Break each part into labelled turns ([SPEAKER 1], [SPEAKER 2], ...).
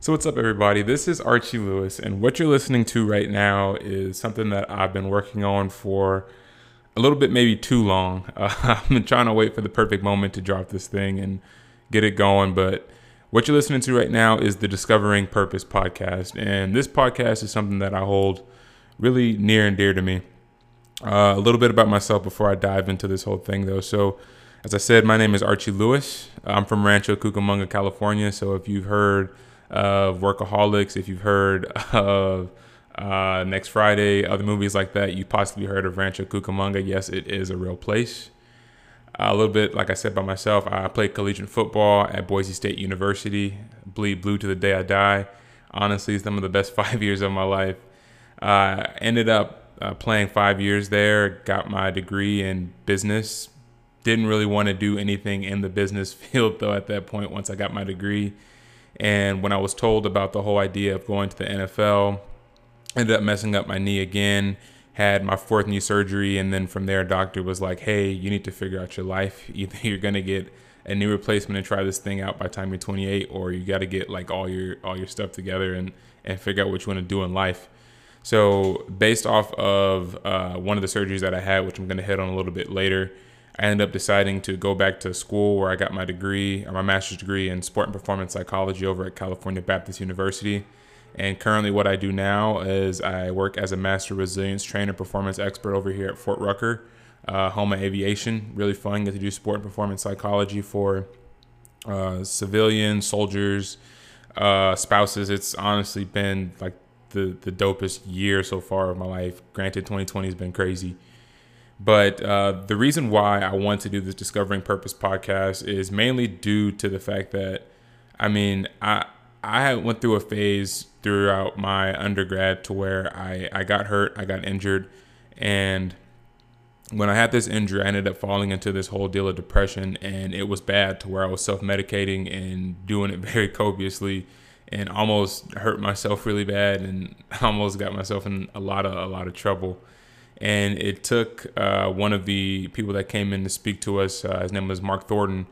[SPEAKER 1] So, what's up, everybody? This is Archie Lewis, and what you're listening to right now is something that I've been working on for a little bit, maybe too long. Uh, I've been trying to wait for the perfect moment to drop this thing and get it going, but what you're listening to right now is the Discovering Purpose podcast, and this podcast is something that I hold really near and dear to me. Uh, a little bit about myself before I dive into this whole thing, though. So, as I said, my name is Archie Lewis. I'm from Rancho Cucamonga, California. So, if you've heard of Workaholics, if you've heard of uh, Next Friday, other movies like that, you possibly heard of Rancho Cucamonga. Yes, it is a real place. A little bit, like I said by myself, I played collegiate football at Boise State University. Bleed blue to the day I die. Honestly, some of the best five years of my life. Uh, ended up uh, playing five years there, got my degree in business. Didn't really want to do anything in the business field though at that point once I got my degree. And when I was told about the whole idea of going to the NFL, ended up messing up my knee again, had my fourth knee surgery, and then from there, doctor was like, "Hey, you need to figure out your life. Either you're gonna get a knee replacement and try this thing out by time you're 28, or you got to get like all your all your stuff together and and figure out what you want to do in life." So, based off of uh, one of the surgeries that I had, which I'm going to hit on a little bit later, I ended up deciding to go back to school where I got my degree or my master's degree in sport and performance psychology over at California Baptist University. And currently, what I do now is I work as a master resilience trainer, performance expert over here at Fort Rucker, uh, of Aviation. Really fun, get to do sport and performance psychology for uh, civilians, soldiers, uh, spouses. It's honestly been like the the dopest year so far of my life. Granted, 2020 has been crazy, but uh, the reason why I want to do this Discovering Purpose podcast is mainly due to the fact that, I mean, I I went through a phase throughout my undergrad to where I I got hurt, I got injured, and when I had this injury, I ended up falling into this whole deal of depression, and it was bad to where I was self medicating and doing it very copiously and almost hurt myself really bad and almost got myself in a lot of a lot of trouble. And it took uh, one of the people that came in to speak to us. Uh, his name was Mark Thornton.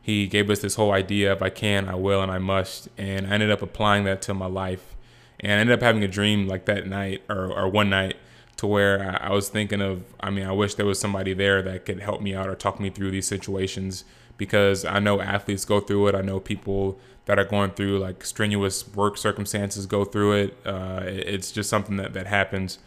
[SPEAKER 1] He gave us this whole idea of I can, I will, and I must. And I ended up applying that to my life. And I ended up having a dream like that night or, or one night to where I was thinking of, I mean, I wish there was somebody there that could help me out or talk me through these situations because I know athletes go through it. I know people that are going through like strenuous work circumstances go through it. Uh, it's just something that, that happens.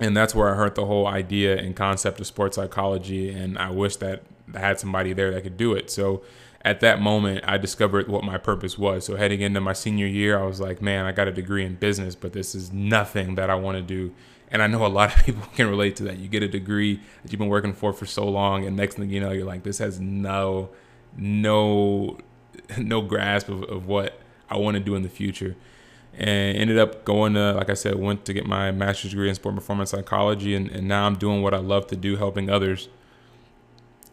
[SPEAKER 1] And that's where I heard the whole idea and concept of sports psychology. And I wish that I had somebody there that could do it. So at that moment, I discovered what my purpose was. So heading into my senior year, I was like, man, I got a degree in business, but this is nothing that I want to do. And I know a lot of people can relate to that. You get a degree that you've been working for for so long, and next thing you know, you're like, this has no, no no grasp of, of what I want to do in the future. And ended up going to, like I said, went to get my master's degree in sport performance psychology, and, and now I'm doing what I love to do, helping others.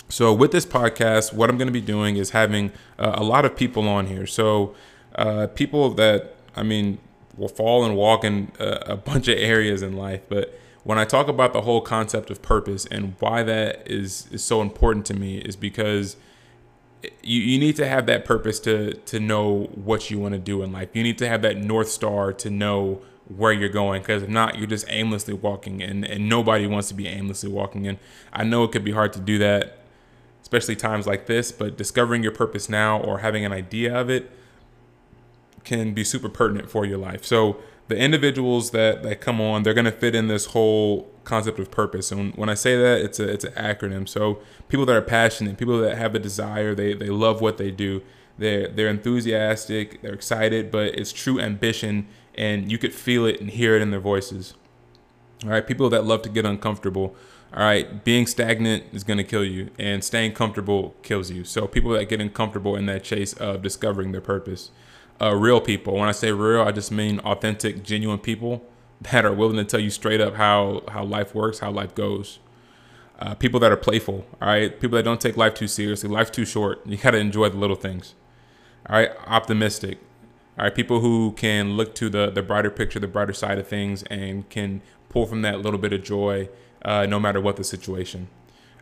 [SPEAKER 1] So, with this podcast, what I'm going to be doing is having uh, a lot of people on here. So, uh, people that, I mean, will fall and walk in a, a bunch of areas in life. But when I talk about the whole concept of purpose and why that is, is so important to me, is because you, you need to have that purpose to to know what you want to do in life. You need to have that north star to know where you're going because if not you're just aimlessly walking and, and nobody wants to be aimlessly walking and i know it could be hard to do that especially times like this but discovering your purpose now or having an idea of it can be super pertinent for your life so the individuals that that come on they're going to fit in this whole concept of purpose. And when i say that it's a it's an acronym. So people that are passionate people that have a desire they they love what they do. They're they're enthusiastic they're excited but it's true ambition and you could feel it and hear it in their voices. All right people that love to get uncomfortable all right being stagnant is going to kill you and staying comfortable kills you. So people that get uncomfortable in that chase of discovering their purpose uh, real people. When I say real, I just mean authentic, genuine people that are willing to tell you straight up how how life works, how life goes. Uh, people that are playful, all right. People that don't take life too seriously. Life's too short. You gotta enjoy the little things. All right. Optimistic. All right. People who can look to the the brighter picture, the brighter side of things, and can pull from that little bit of joy, uh, no matter what the situation.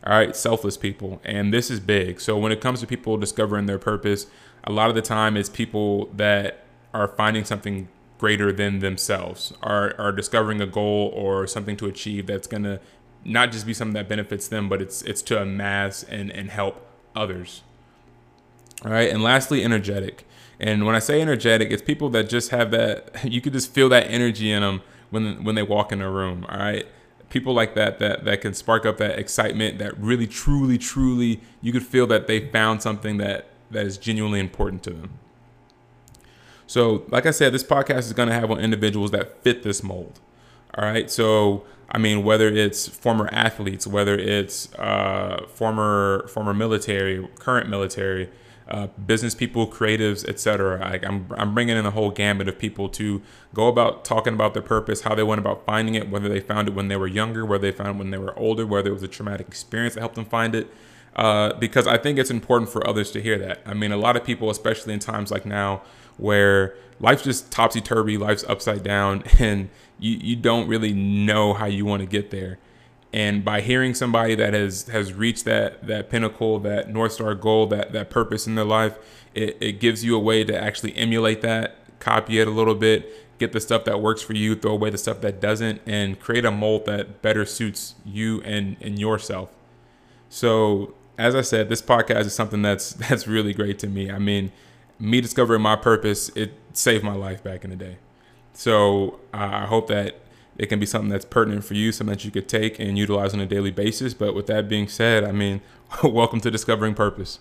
[SPEAKER 1] All right. Selfless people, and this is big. So when it comes to people discovering their purpose, a lot of the time it's people that are finding something greater than themselves, are are discovering a goal or something to achieve that's gonna not just be something that benefits them, but it's it's to amass and and help others. All right, and lastly, energetic. And when I say energetic, it's people that just have that. You could just feel that energy in them when when they walk in a room. All right, people like that that that can spark up that excitement. That really, truly, truly, you could feel that they found something that that is genuinely important to them. So, like I said, this podcast is going to have on individuals that fit this mold. All right, so I mean, whether it's former athletes, whether it's uh, former former military, current military, uh, business people, creatives, etc. I'm, I'm bringing in a whole gamut of people to go about talking about their purpose, how they went about finding it, whether they found it when they were younger, whether they found it when they were older, whether it was a traumatic experience that helped them find it. Uh, because I think it's important for others to hear that. I mean, a lot of people, especially in times like now, where life's just topsy turvy, life's upside down, and you, you don't really know how you want to get there. And by hearing somebody that has has reached that that pinnacle, that north star goal, that that purpose in their life, it, it gives you a way to actually emulate that, copy it a little bit, get the stuff that works for you, throw away the stuff that doesn't, and create a mold that better suits you and and yourself. So as I said, this podcast is something that's that's really great to me. I mean, me discovering my purpose, it saved my life back in the day. So uh, I hope that it can be something that's pertinent for you, something that you could take and utilize on a daily basis. But with that being said, I mean, welcome to discovering purpose.